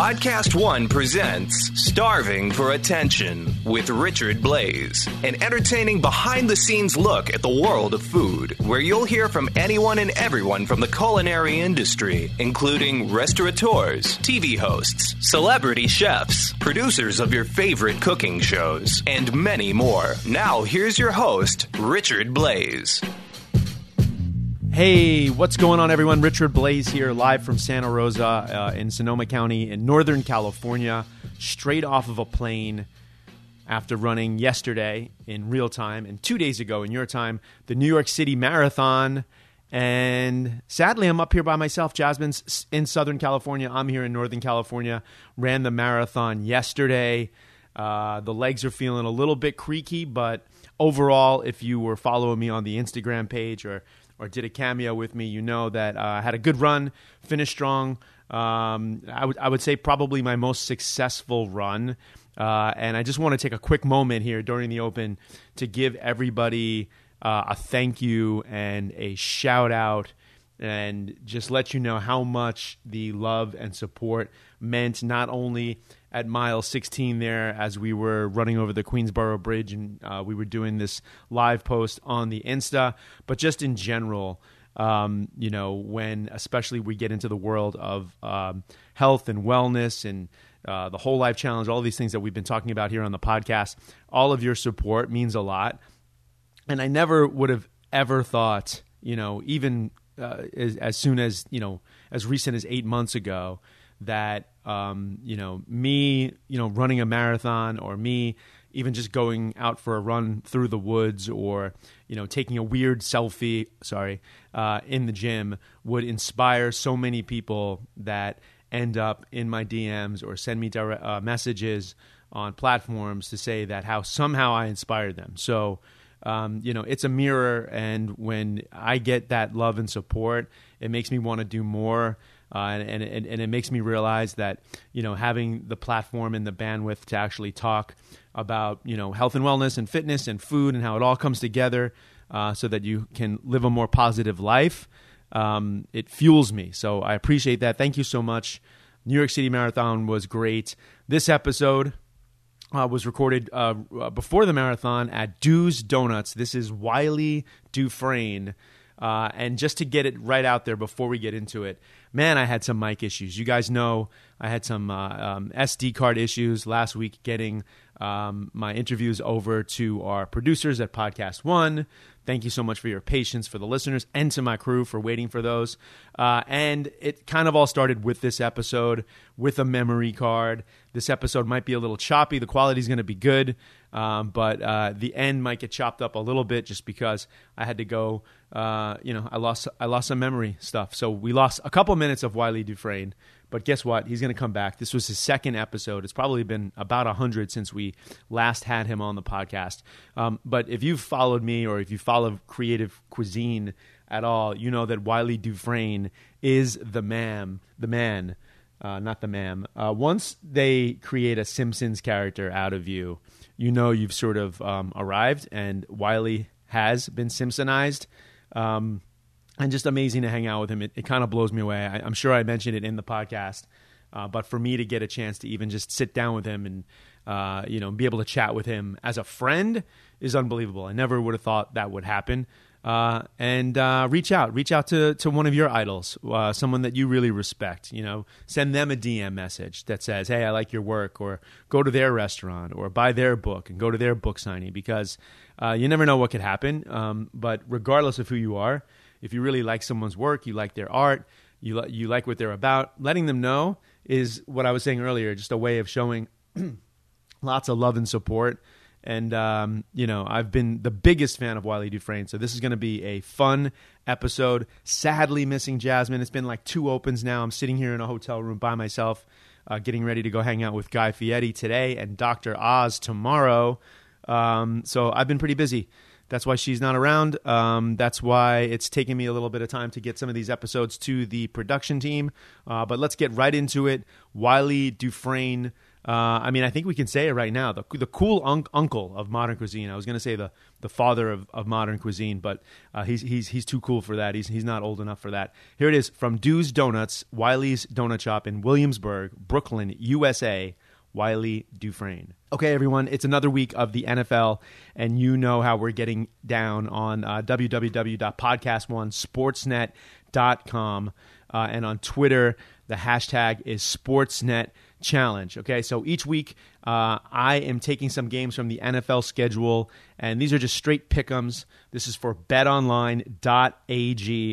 Podcast One presents Starving for Attention with Richard Blais, an entertaining behind the scenes look at the world of food, where you'll hear from anyone and everyone from the culinary industry, including restaurateurs, TV hosts, celebrity chefs, producers of your favorite cooking shows, and many more. Now, here's your host, Richard Blais. Hey, what's going on, everyone? Richard Blais here, live from Santa Rosa uh, in Sonoma County in Northern California, straight off of a plane after running yesterday in real time and two days ago in your time, the New York City Marathon. And sadly, I'm up here by myself. Jasmine's in Southern California. I'm here in Northern California. Ran the marathon yesterday. Uh, the legs are feeling a little bit creaky, but overall, if you were following me on the Instagram page or or did a cameo with me, you know that uh, I had a good run, finished strong. Um, I would would say probably my most successful run. Uh, and I just want to take a quick moment here during the open to give everybody uh, a thank you and a shout out and just let you know how much the love and support meant not only at mile 16 there as we were running over the Queensboro Bridge and uh, we were doing this live post on the Insta, but just in general. Um, you know, when especially we get into the world of um, health and wellness and uh, the whole life challenge, all these things that we've been talking about here on the podcast, all of your support means a lot. And I never would have ever thought, you know, even uh, as, as soon as, you know, as recent as eight months ago, that um, you know me you know running a marathon or me even just going out for a run through the woods or you know taking a weird selfie sorry uh, in the gym would inspire so many people that end up in my DMs or send me direct, uh, messages on platforms to say that how somehow I inspired them. So um, you know it's a mirror and when I get that love and support it makes me want to do more uh, and, and, and it makes me realize that you know having the platform and the bandwidth to actually talk about you know health and wellness and fitness and food and how it all comes together uh, so that you can live a more positive life. Um, it fuels me, so I appreciate that. Thank you so much. New York City Marathon was great. This episode uh, was recorded uh, before the marathon at Du's Donuts. This is Wylie Dufresne. Uh, and just to get it right out there before we get into it, man, I had some mic issues. You guys know I had some uh, um, SD card issues last week getting um, my interviews over to our producers at Podcast One. Thank you so much for your patience for the listeners and to my crew for waiting for those. Uh, and it kind of all started with this episode with a memory card. This episode might be a little choppy. The quality is going to be good, um, but uh, the end might get chopped up a little bit just because I had to go. Uh, you know, I lost I lost some memory stuff. So we lost a couple minutes of Wylie Dufresne. But guess what? He's going to come back. This was his second episode. It's probably been about 100 since we last had him on the podcast. Um, but if you've followed me or if you follow creative cuisine at all, you know that Wylie Dufresne is the man, the man, uh, not the ma'am. Uh, once they create a Simpsons character out of you, you know you've sort of um, arrived, and Wylie has been Simpsonized. Um, and just amazing to hang out with him. It, it kind of blows me away. I, am sure I mentioned it in the podcast, uh, but for me to get a chance to even just sit down with him and uh, you know be able to chat with him as a friend is unbelievable. I never would have thought that would happen. Uh, and uh, reach out, reach out to to one of your idols, uh, someone that you really respect. You know, send them a DM message that says, "Hey, I like your work," or go to their restaurant, or buy their book and go to their book signing because uh, you never know what could happen. Um, but regardless of who you are if you really like someone's work, you like their art, you li- you like what they're about, letting them know is what I was saying earlier, just a way of showing lots of love and support. And um, you know, I've been the biggest fan of Wylie Dufresne, so this is going to be a fun episode. Sadly, missing Jasmine. It's been like two opens now. I'm sitting here in a hotel room by myself, uh, getting ready to go hang out with Guy Fieri today and Dr. Oz tomorrow. Um, so I've been pretty busy. That's why she's not around. Um, that's why it's taken me a little bit of time to get some of these episodes to the production team. Uh, but let's get right into it. Wylie Dufresne, Uh, I mean, I think we can say it right now. The the cool un- uncle of modern cuisine. I was going to say the, the father of, of modern cuisine, but uh, he's he's he's too cool for that. He's he's not old enough for that. Here it is from Du's Donuts, Wylie's Donut Shop in Williamsburg, Brooklyn, USA. Wylie Dufresne. Okay, everyone, it's another week of the NFL, and you know how we're getting down on uh, www.podcast1sportsnet.com uh, and on Twitter. The hashtag is Sportsnet Challenge. Okay, so each week uh, I am taking some games from the NFL schedule, and these are just straight pick'ems. This is for BetOnline.ag,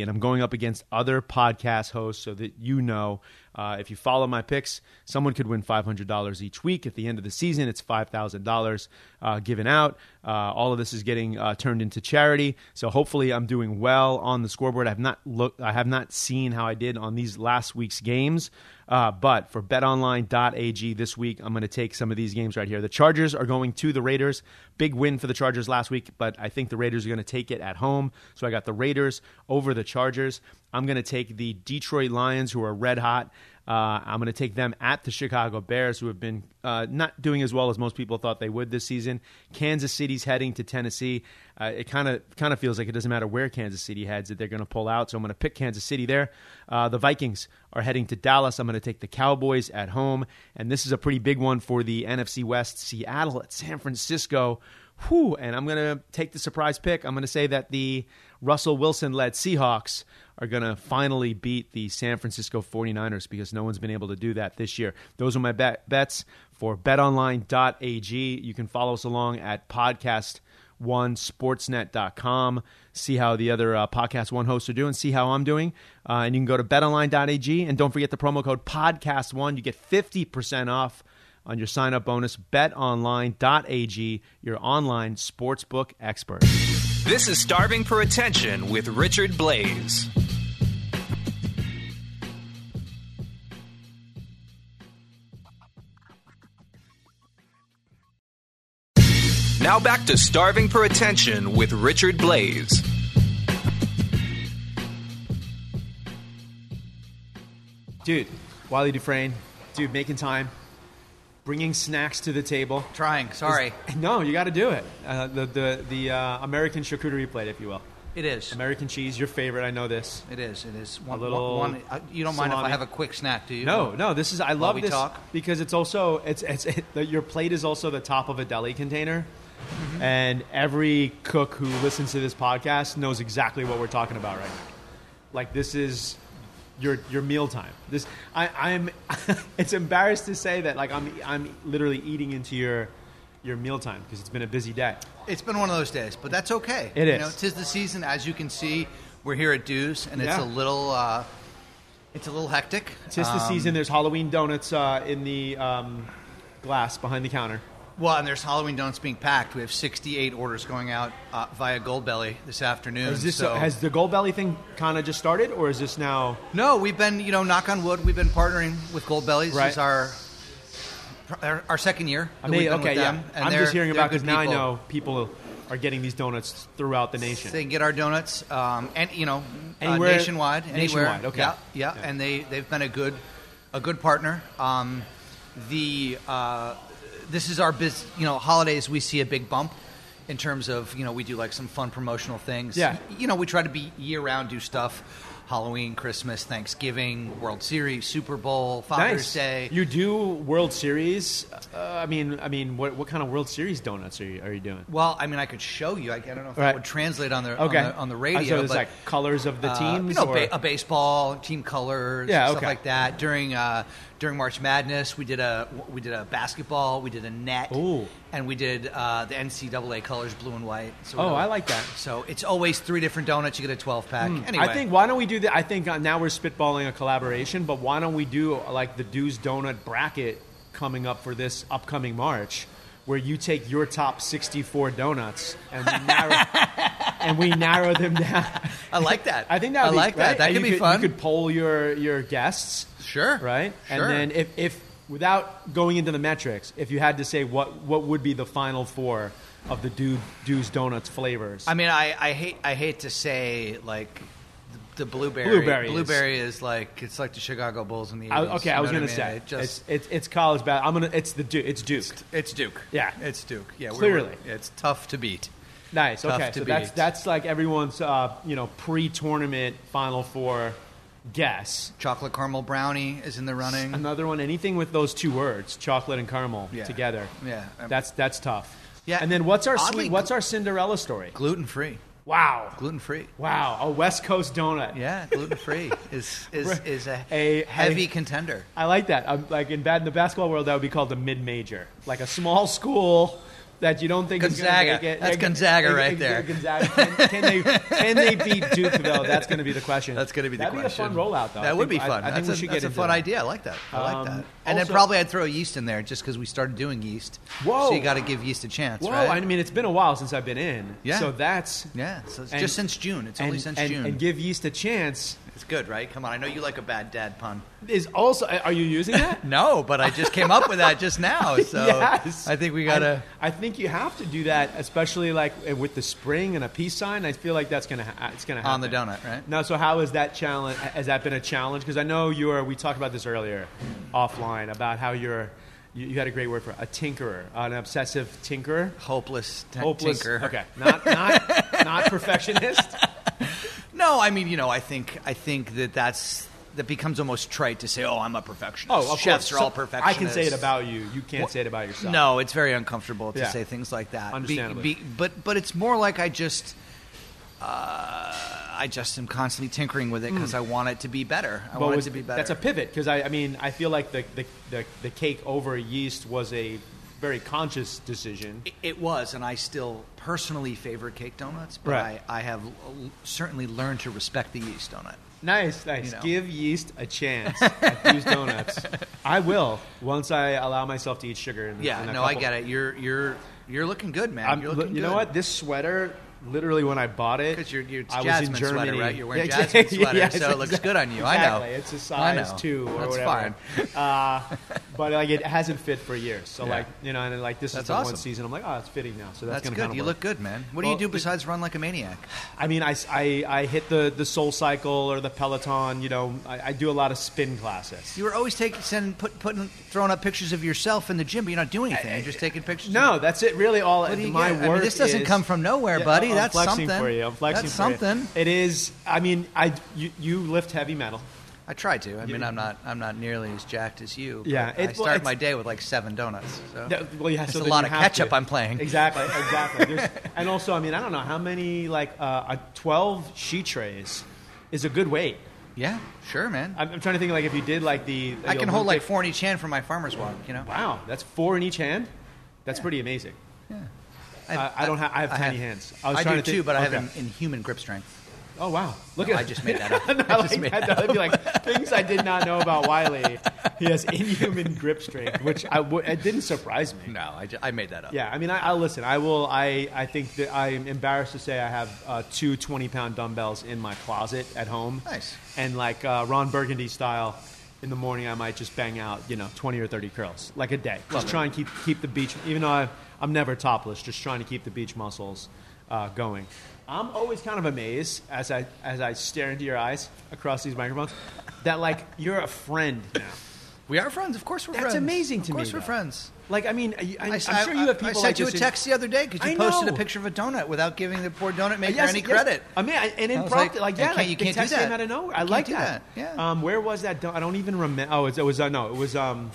and I'm going up against other podcast hosts so that you know. Uh, if you follow my picks, someone could win $500 each week. At the end of the season, it's $5,000 uh, given out. Uh, all of this is getting uh, turned into charity. So hopefully, I'm doing well on the scoreboard. I have not looked. I have not seen how I did on these last week's games. Uh, but for BetOnline.ag this week, I'm going to take some of these games right here. The Chargers are going to the Raiders. Big win for the Chargers last week, but I think the Raiders are going to take it at home. So I got the Raiders over the Chargers. I'm going to take the Detroit Lions, who are red hot. Uh, I'm going to take them at the Chicago Bears, who have been uh, not doing as well as most people thought they would this season. Kansas City's heading to Tennessee. Uh, it kind of kind of feels like it doesn't matter where Kansas City heads that they're going to pull out. So I'm going to pick Kansas City there. Uh, the Vikings are heading to Dallas. I'm going to take the Cowboys at home, and this is a pretty big one for the NFC West. Seattle at San Francisco. Whew, and I'm going to take the surprise pick. I'm going to say that the Russell Wilson led Seahawks are going to finally beat the San Francisco 49ers because no one's been able to do that this year. Those are my bet- bets for betonline.ag. You can follow us along at podcast one sportsnet.com see how the other uh, podcast one hosts are doing see how i'm doing uh, and you can go to betonline.ag and don't forget the promo code podcast one you get 50% off on your sign up bonus betonline.ag your online sportsbook expert This is Starving for Attention with Richard Blais. Now back to Starving for Attention with Richard Blais. dude wylie dufresne dude making time bringing snacks to the table Trying. Sorry. no you got to do it uh, the, the, the uh, american charcuterie plate if you will It is. american cheese your favorite i know this It is. It is. One, little one, uh, you don't mind if. I have a quick snack, do you? no no this is i love this talk? because it's also it's, it's it, the, your plate is also the top of a deli container and every cook who listens to this podcast knows exactly what we're talking about right now like this is your your mealtime. This I, I'm it's embarrassed to say that like I'm I'm literally eating into your your mealtime because it's been a busy day. It's been one of those days, but that's okay. It you is. Know, tis the season, as you can see. We're here at Deuce, and it's Yeah. a little. Uh, it's a little hectic. Tis the Um, season. There's Halloween donuts uh, in the um, glass behind the counter. Well, and there's Halloween donuts being packed. We have 68 orders going out uh, via Goldbelly this afternoon. Is this so- has the gold belly thing kind of just started, or is this now? No, we've been, you know, knock on wood, we've been partnering with Goldbelly. This Right. is our, our our second year. I mean, okay, with them, yeah. I'm just hearing about because now I know people are getting these donuts throughout the nation. They can get our donuts, um, and you know, Anywhere- uh, nationwide, anywhere. nationwide, okay. Yeah, yeah, Yeah. and they they've been a good a good partner. Um, the uh, this is our biz. You know, holidays we see a big bump in terms of you know we do like some fun promotional things. Yeah. you know we try to be year round, do stuff. Halloween, Christmas, Thanksgiving, World Series, Super Bowl, Father's nice. Day. You do World Series. Uh, I mean, I mean, what what kind of World Series donuts are you are you doing? well, I mean, I could show you. I, I don't know if Right. that would translate on the Okay, on the, on the radio. So it's but, like colors of the Uh, teams. you know, ba- a baseball team colors, Yeah, stuff okay. like that. During uh, during March Madness, we did a we did a basketball, we did a net, Ooh. and we did uh, the NCAA colors, blue and white. So Oh, I like that. So it's always three different donuts. You get a twelve pack. Anyway, Hmm. I think why don't we do that? I think uh, now we're spitballing a collaboration, but why don't we do like the Du's Donut bracket coming up for this upcoming March, where you take your top 64 donuts and we narrow, and we narrow them down. I like that. I think that I would be, like that. right? That could you be fun. You could poll your your guests, sure, right? Sure. And then if, if without going into the metrics, if you had to say what what would be the final four of the Dude Du's Donuts flavors? I mean, I, I hate I hate to say like the blueberry. Blueberry is- Blueberry is, like it's like the Chicago Bulls in the 80s. I, okay, you I was gonna mean? say It just, it's, it's it's college bad. I'm gonna it's the Duke. It's Duke. it's Duke. Yeah. it's Duke. Yeah, we're- Clearly. we're- it's tough to beat. Nice. Tough Okay, so that's beat. that's like everyone's uh, you know pre-tournament Final Four guess. Chocolate caramel brownie is in the running. Another one, anything with those two words, chocolate and caramel Yeah. together. Yeah. that's that's tough. Yeah. And then what's our sweet, what's our Cinderella story? Gluten free. Wow. Gluten free. Wow, a West Coast donut. Yeah, gluten free is is is a, A- heavy a- contender. I like that. I'm, like in, bad, in the basketball world, that would be called a mid-major, like a small school that you don't think Gonzaga. going to make it. That's Gonzaga Gon- right there. Gonzaga. Can, can they can they beat Duke though? That's going to be the question. That's going to be the That'd question. be a fun rollout though. That would be fun. I, I think that's we a, should that's get a fun that. idea. I like that. I like Um, that. And also- then probably I'd throw yeast in there just because we started doing yeast. Whoa. So you got to give yeast a chance, Whoa! right? I mean, it's been a while since I've been in. Yeah. So that's yeah. So it's and- just since June. It's only and, since and, June. and give yeast a chance it's good, right? Come on. I know you like a bad dad pun. is also. Are you using that? No, but I just came up with that just now. So yes. I think we got to. I, I think you have to do that, especially like uh, with the spring and a peace sign. I feel like that's gonna ha- it's gonna happen On the donut, right? No, so how is that challenge? Has that been a challenge? Because I know you're. We talked about this earlier, offline, about how you're. You, you had a great word for it, a tinkerer, an obsessive tinkerer. Hopeless, t- Hopeless. tinker. Okay, not not not perfectionist. No, I mean, you know, I think I think that that's that becomes almost trite to say, "Oh, I'm a perfectionist." Oh, of chefs course. are all So perfectionists. I can say it about you. You can't say it about yourself. No, it's very uncomfortable to Yeah. say things like that. Understandably. be- but but it's more like I just uh, I just am constantly tinkering with it because I want it to be better. I But want was- it to be better. That's a pivot because I, I mean I feel like the, the, the, the cake over yeast was a very conscious decision. It- It was, and I still personally favor cake donuts, but Right. I, I have l- certainly learned to respect the yeast donut. Nice, nice. You know. Give yeast a chance at these donuts. I will once I allow myself to eat sugar. In, Yeah, in no, I get it. You're you're you're looking good, man. Looking you know what? This sweater, literally, when I bought it, 'Cause you're- you're I was in Germany. sweater, right? You're wearing Yeah, Jasmine sweater, yes, so it looks exactly. good on you. I know. It's a I size two or That's whatever. Uh, but like it hasn't fit for years. So Yeah. like you know, and like this That's is the one season. I'm like, oh, it's fitting now. So that's, That's good. You work. look good, man. What do you do besides run like a maniac? I mean, I, I, I hit the, the Soul Cycle or the Peloton. You know, I, I do a lot of spin classes. You were always taking, sending, put, putting, throwing up pictures of yourself in the gym, but you're not doing anything. You're just taking pictures. No, that's it. Really, all What do you my get? I mean, work. this doesn't is- come from nowhere, Yeah, buddy. I'm That's flexing something. for you. I'm flexing That's for you. something. It is. I mean, I you, you lift heavy metal. I try to. I mean, I'm not. I'm not nearly as jacked as you. but Yeah, I it- well, start it's- my day with like seven donuts. So. Yeah, well, yeah, It's so a lot of to. I'm playing. Exactly, exactly. And also, I mean, I don't know how many like uh, a 12 sheet trays is a good weight. Yeah, sure, man. I'm, I'm trying to think like if you did like the, the I can hold like four in each hand for my farmer's walk. You know. Wow, that's four in each hand. That's pretty amazing. Yeah. I- I don't ha- I have tiny hands. I was I, trying do to too, think- but I okay. have in, in human grip strength. Oh wow! Look No, at I just made that up. I I just like made that. That'd be like things I did not know about Wylie. He has inhuman grip strength, which I w- it didn't surprise me. No, I, ju- I made that up. Yeah, I mean, I, I'll listen. I will. I, I think that I'm embarrassed to say I have uh, two 20 pound dumbbells in my closet at home. Nice. And like uh, Ron Burgundy style, in the morning I might just bang out, you know, 20 or 30 curls, like a day. Just try and keep keep the beach. Even though I, I'm never topless, just trying to keep the beach muscles uh, going. I'm always kind of amazed as I as I stare into your eyes across these microphones that like you're a friend now. We are friends. Of course, we're That's friends. That's amazing to me. of me, we're though. friends. Like I mean, I, am sure you have people I sent like you a this in- text the other day because you posted a picture of a donut without giving the poor donut maker Yes, any yes. credit. I mean, I, and I was impromptu, like, like, yeah, you can't- like, you the can't do text that. came out of nowhere. I like that. that, yeah. Um, where was that? Don- I don't even remember. Oh, it was, it was uh, no, it was um,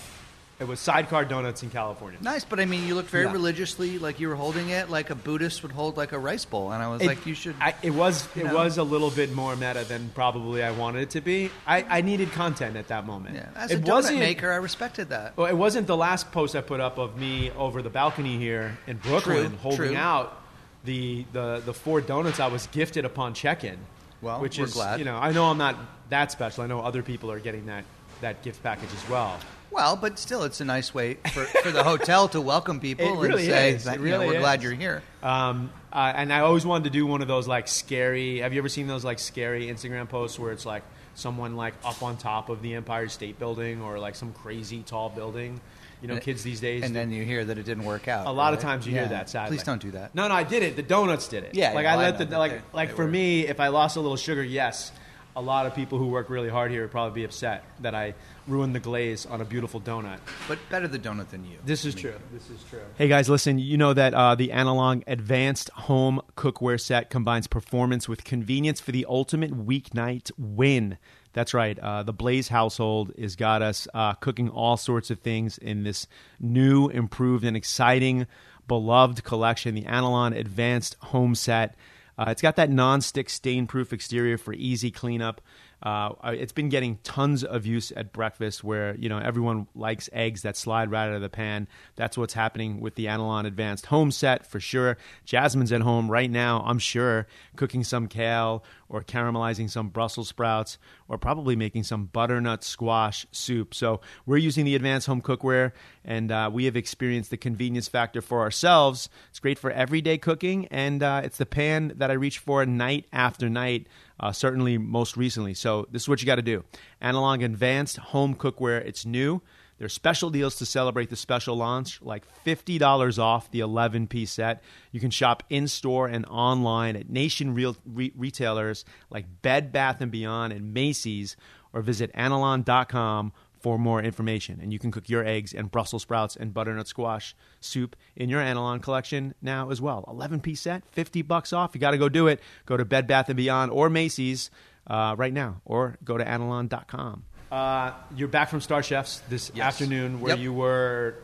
it was Sidecar Donuts in California. Nice, but I mean, you looked very Yeah. religiously, like you were holding it like a Buddhist would hold like a rice bowl, and I was It- like, you should. I, it was it know. was a little bit more meta than probably I wanted it to be. I, I needed content at that moment. yeah. As it a donut wasn't, maker, I respected that. Well, it wasn't the last post I put up of me over the balcony here in Brooklyn True, holding true. out the, the the four donuts I was gifted upon check-in. Well, which we're is glad. you know I know I'm not that special. I know other people are getting that that gift package as well. Well, but still, it's a nice way for, for the hotel to welcome people It really and say, is. It you know, really we're glad is. you're here. Um, uh, and I always wanted to do one of those like scary. Have you ever seen those like scary Instagram posts where it's like someone like up on top of the Empire State Building or like some crazy tall building? You know, And- kids these days. And do- then you hear that it didn't work out. a lot of right? times you Yeah. hear that. Sadly, Please don't do that. No, no, I did it. The donuts did it. Yeah, like yeah, I well, I let know the like they- like they for were- me, if I lost a little sugar, yes, a lot of people who work really hard here would probably be upset that I ruined the glaze on a beautiful donut. But better the donut than you. This is true. This is true. Hey guys, listen. You know that uh, the Anolon Advanced Home Cookware Set combines performance with convenience for the ultimate weeknight win. That's right. Uh, the Blais household has got us uh, cooking all sorts of things in this new, improved, and exciting, beloved collection, the Anolon Advanced Home Set. Uh, it's got that non-stick stain-proof exterior for easy cleanup. Uh, it's been getting tons of use at breakfast where you know everyone likes eggs that slide right out of the pan. That's what's happening with the Anolon Advanced Home Set for sure. Jasmine's at home right now, I'm sure, cooking some kale or caramelizing some Brussels sprouts or probably making some butternut squash soup. So we're using the advanced home cookware and uh, we have experienced the convenience factor for ourselves. It's great for everyday cooking and uh, it's the pan that I reach for night after night, uh, certainly most recently. So this is what you got to do. Anolon Advanced Home Cookware. It's new. There's special deals to celebrate the special launch, like $50 off the 11 piece set. You can shop in store and online at nation real, re- retailers like Bed Bath & Beyond and Macy's, or visit anolon.com for more information. And you can cook your eggs and Brussels sprouts and butternut squash soup in your Anolon collection now as well. 11 piece set, 50 bucks off. You got to go do it. Go to Bed Bath & Beyond or Macy's uh, right now, or go to anolon.com. Uh, you're back from Star Chefs this Yes. afternoon, where Yep. you were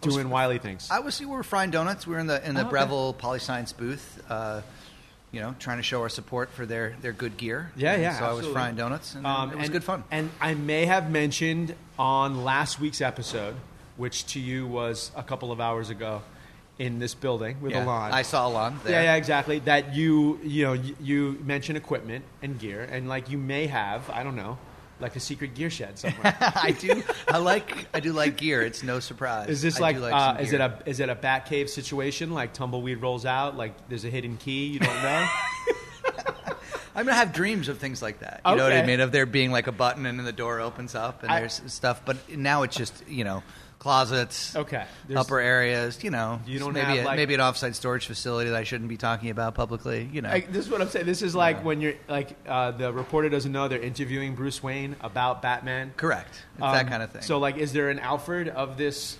doing wily things. I was we were frying donuts. We were in the in the Oh, okay. Breville Polyscience booth. Uh, you know, trying to show our support for their, their good gear. Yeah, And yeah, So I was frying donuts, and Um, it was and- good fun. And I may have mentioned on last week's episode, which to you was a couple of hours ago, in this building with yeah. Alon. I saw Alon there. Yeah, yeah, exactly. That you, you know, you, you mention equipment and gear, and like you may have, I don't know, like a secret gear shed somewhere. I do. I like. I do like gear. It's no surprise. Is this I like, do uh, is it gear. a is it a bat cave situation? Like tumbleweed rolls out, like there's a hidden key you don't know. I'm gonna have dreams of things like that. You know what I Okay. mean? Of there being like a button and then the door opens up and I- there's stuff. But now it's just you know closets, Okay, There's- upper areas. You know, You don't maybe have, a, like- maybe an offsite storage facility that I shouldn't be talking about publicly. You know, Like, this is what I'm saying. This is like when you're like uh, the reporter doesn't know they're interviewing Bruce Wayne about Batman. correct. It's Um, that kind of thing. So, like, is there an Alfred of this,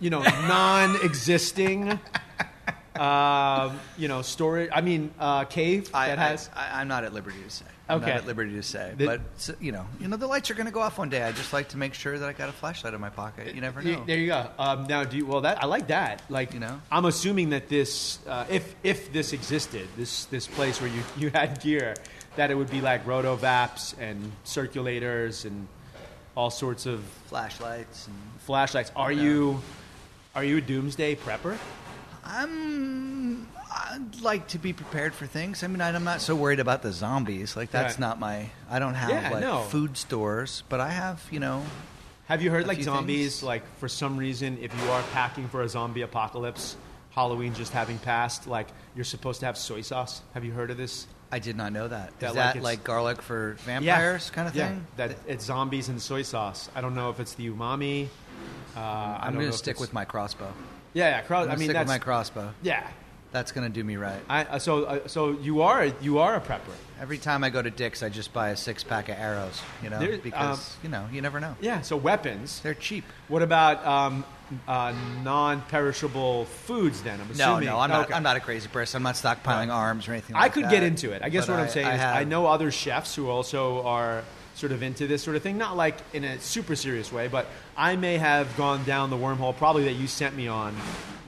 you know, non-existing, um, you know, storage? I mean, uh, cave I, that has. I, I, I'm not at liberty to say. I'm Okay. not at liberty to say. The- but you know, you know, the lights are going to go off one day. I just like to make sure that I got a flashlight in my pocket. You never know. There you go. Um, now, do you, well that I like that. Like, You know? I'm assuming that this, uh, if if this existed, this this place where you you had gear, that it would be like rotovaps and circulators and all sorts of Flashlights. And flashlights. Are Yeah. you are you a doomsday prepper? I'm. I'd like to be prepared for things. I mean, I'm not so worried about the zombies. Like that's Right. not my. I don't have Yeah, like no. food stores, but I have. You know, Have you heard like zombies? things. Like for some reason, if you are packing for a zombie apocalypse, Halloween just having passed, like you're supposed to have soy sauce. Have you heard of this? I did not know that. Is That, like, that it's- like garlic for vampires kind of yeah, thing? that it's zombies and soy sauce. I don't know if it's the umami. Uh, I'm going to stick with my crossbow. Yeah, yeah. Cross, I mean, stick that's with my crossbow. yeah. That's going to do me right. I, uh, so, uh, so you are you are a prepper. Every time I go to Dick's, I just buy a six pack of arrows. You know, There- because um, you know you never know. Yeah. So weapons. They're cheap. What about um, uh, non-perishable foods? Then I'm No, assuming. no, I'm not. Okay. I'm not a crazy person. I'm not stockpiling arms or anything. I like could that. get into it. I guess But what I'm saying I is have, I know other chefs who also are sort of into this sort of thing, not like in a super serious way, but I may have gone down the wormhole probably that you sent me on,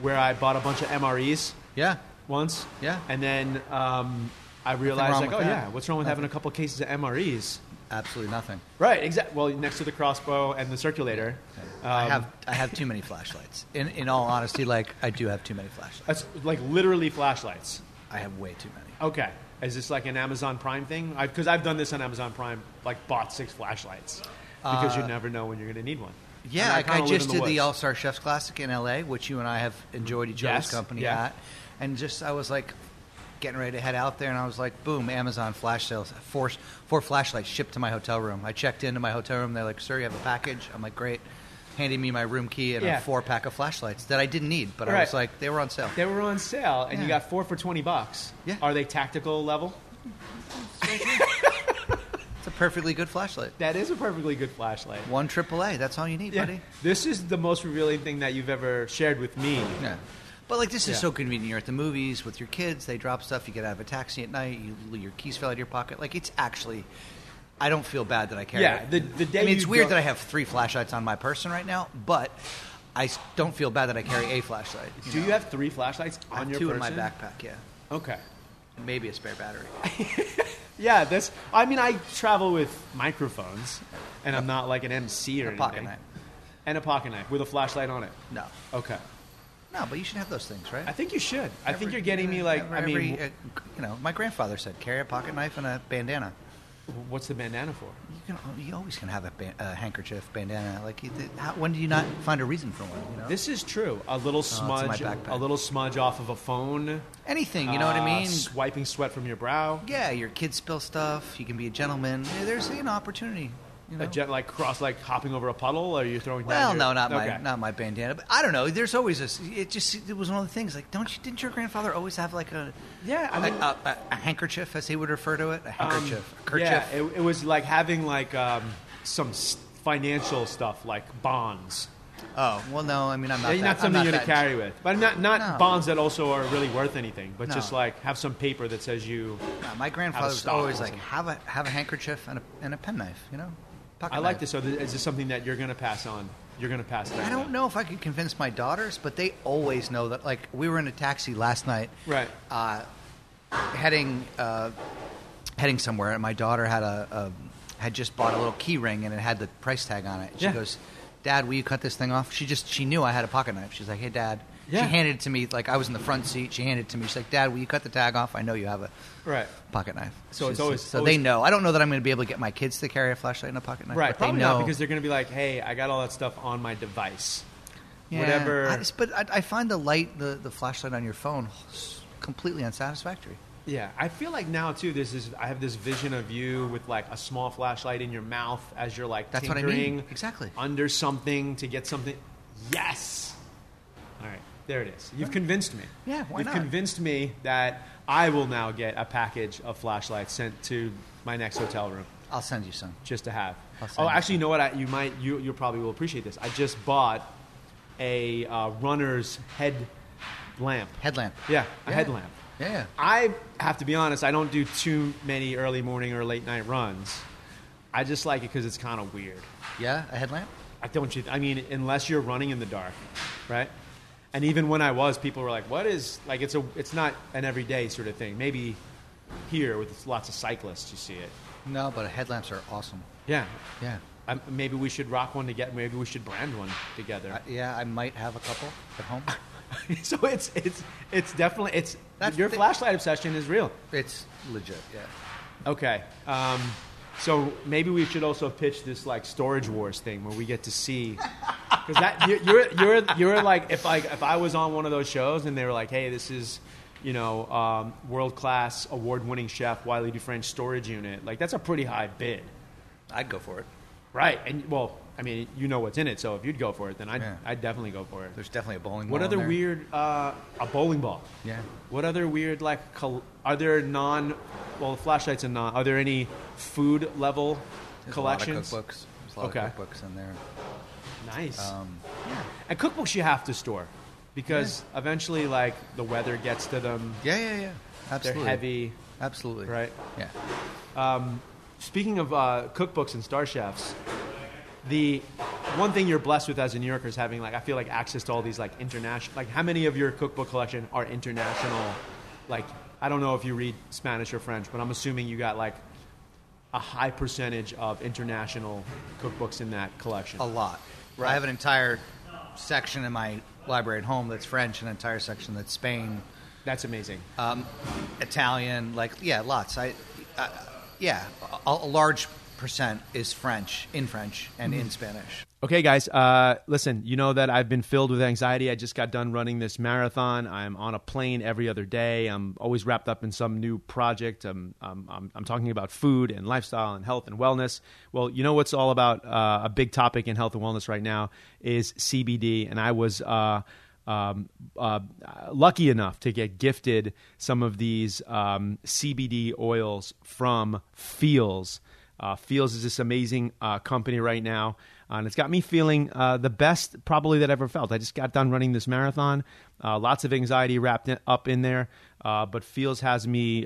where I bought a bunch of MREs Yeah, once. Yeah. And then um, I realized like, oh that. yeah, what's wrong with having a couple cases of MREs? absolutely nothing. Right. Exactly. Well, next to the crossbow and the circulator. I Um, have. I have too many flashlights. In in all honesty, like I do have too many flashlights. That's like literally flashlights. I have way too many. Okay. Is this like an Amazon Prime thing? Because I've done this on Amazon Prime, like bought six flashlights because you uh, never know when you're going to need one. Yeah, like I, just in did the. All Star Chefs Classic in LA, which you and I have enjoyed each Yes, other's company yeah. at, and just I was like getting ready to head out there, and I was like, boom, Amazon flash sales, four four flashlights shipped to my hotel room. I checked into my hotel room. They're like, sir, you have a package. I'm like, great. Handing me my room key and Yeah. a four pack of flashlights that I didn't need, but I was like, they were on sale. They were on sale, and you got four for twenty bucks. Yeah. Are they tactical level? It's a perfectly good flashlight. That is a perfectly good flashlight. One AAA. That's all you need, Yeah. buddy. This is the most revealing thing that you've ever shared with me. Yeah. But like this is Yeah. so convenient. You're at the movies with your kids. They drop stuff. You get out of a taxi at night. You your keys fell out of your pocket. Like it's actually. I don't feel bad that I carry. Yeah, it. the- the day I mean, it's weird that I have three flashlights on my person right now, but I don't feel bad that I carry a flashlight. Do know? you have three flashlights I have on your two person? in my backpack? Yeah, Okay. and maybe a spare battery. Yeah, that's. I mean, I travel with microphones, and I'm not like an MC or A pocket anything. knife. And a pocket knife with a flashlight on it. No, Okay. no, but you should have those things, right? I think you should. I think you're getting me like. every- I mean, every, uh, you know, my grandfather said carry a pocket knife and a bandana. What's the bandana for? You can, you always can have a, ban- a handkerchief, bandana. Like, you, how, when do you not find a reason for one? You know, This is true. A little smudge, backpack. a little smudge off of a phone. anything. You know what I uh, mean? s- Wiping sweat from your brow. Yeah, your kids spill stuff. You can be a gentleman. Yeah, There's an opportunity. You know? A jet like cross, like hopping over a puddle, or are you throwing? down well, your- no, not my not my bandana. But I don't know. There's always a. It just it was one of the things. Like, don't you? Didn't your grandfather always have like a Yeah, I a, mean, a, a, a handkerchief, as he would refer to it, a um, handkerchief, a kerchief? Yeah, it, it was like having like um, some financial stuff, like bonds. oh, well, no. I mean, I'm not. Yeah, that, not something not you're gonna carry with, but not not No. bonds that also are really worth anything, but No. just like have some paper that says you. My grandfather was always like have a have a handkerchief and a and a penknife. You know, I like knife. this. So, th- is this something that you're gonna pass on? You're gonna pass that. I don't know if I could convince my daughters, but they always know that. Like we were in a taxi last night, Right. Uh, heading uh, heading somewhere, and my daughter had a, a had just bought a little key ring, and it had the price tag on it. She Yeah. goes, "Dad, will you cut this thing off?" She just she knew I had a pocket knife. She's like, "Hey, Dad." Yeah. She handed it to me like I was in the front seat. She handed it to me. She's like, "Dad, will you cut the tag off? I know you have a Right. pocket knife." So it's always- so always- they know. I don't know that I'm going to be able to get my kids to carry a flashlight and a pocket knife, Right. but they Probably know not because they're gonna be like, "Hey, I got all that stuff on my device." Yeah, Whatever. I but I, I find the light, the, the flashlight on your phone, completely unsatisfactory. Yeah, I feel like now too. This is I have this vision of you with like a small flashlight in your mouth as you're like That's what I tinkering mean. Exactly. under something to get something. Yes. All right, there it is. You've convinced me. Yeah, why You've not? convinced me that I will now get a package of flashlights sent to my next hotel room I'll send you some. just to have. I'll send Oh, you actually, you know what? I, you might you you probably will appreciate this. I just bought a uh, runner's head lamp. Headlamp. Yeah, a Yeah. headlamp. Yeah, yeah. I have to be honest. I don't do too many early morning or late night runs. I just like it because it's kind of weird. Yeah, a headlamp? I don't you. I mean, unless you're running in the dark, right? And even when I was, people were like, "What is like?" It's a. It's not an everyday sort of thing. Maybe here with lots of cyclists, you see it. No, but headlamps are awesome. Yeah. Yeah. Um, maybe we should rock one together. Maybe we should brand one together. I, yeah, I might have a couple at home. so it's it's it's definitely it's That's your the- flashlight obsession is real. it's legit, yeah. Okay. Um, so maybe we should also pitch this like storage wars thing where we get to see because that you're, you're you're you're like if like if I was on one of those shows and they were like, hey, this is you know um, world class award winning chef Wylie Dufresne storage unit, like that's a pretty high bid, I'd go for it. right? And well, I mean, you know what's in it, so if you'd go for it, then I'd Yeah. I'd definitely go for it. There's definitely a bowling What ball in other there. weird uh, a bowling ball? Yeah. What other weird like col- are there non well flashlights and non are there any food level There's collections? a lot of cookbooks. There's a lot Okay. of cookbooks in there. Nice. Um, and cookbooks you have to store because eventually like the weather gets to them. yeah, yeah, yeah. Absolutely. They're heavy, Absolutely. right? Yeah. Speaking of uh, cookbooks and star chefs, the one thing you're blessed with as a New Yorker is having like I feel like access to all these like international like how many of your cookbook collection are international? Like I don't know if you read Spanish or French, but I'm assuming you got like a high percentage of international cookbooks in that collection. A lot. Right. I have an entire section in my library at home that's French, an entire section that's Spain, That's amazing. um, Italian, like yeah, lots. I, uh, yeah, a, a large percent is French, in French, and in Spanish. Okay, guys, uh, listen, you know that I've been filled with anxiety. I just got done running this marathon. I'm on a plane every other day. I'm always wrapped up in some new project. I'm, I'm, I'm, I'm talking about food and lifestyle and health and wellness. Well, you know what's all about uh, a big topic in health and wellness right now is CBD. And I was uh, um, uh, lucky enough to get gifted some of these um, CBD oils from Feals. Uh, Feals is this amazing uh, company right now, uh, and it's got me feeling uh, the best probably that I ever felt. I just got done running this marathon, uh, lots of anxiety wrapped in, up in there, uh, but Feals has me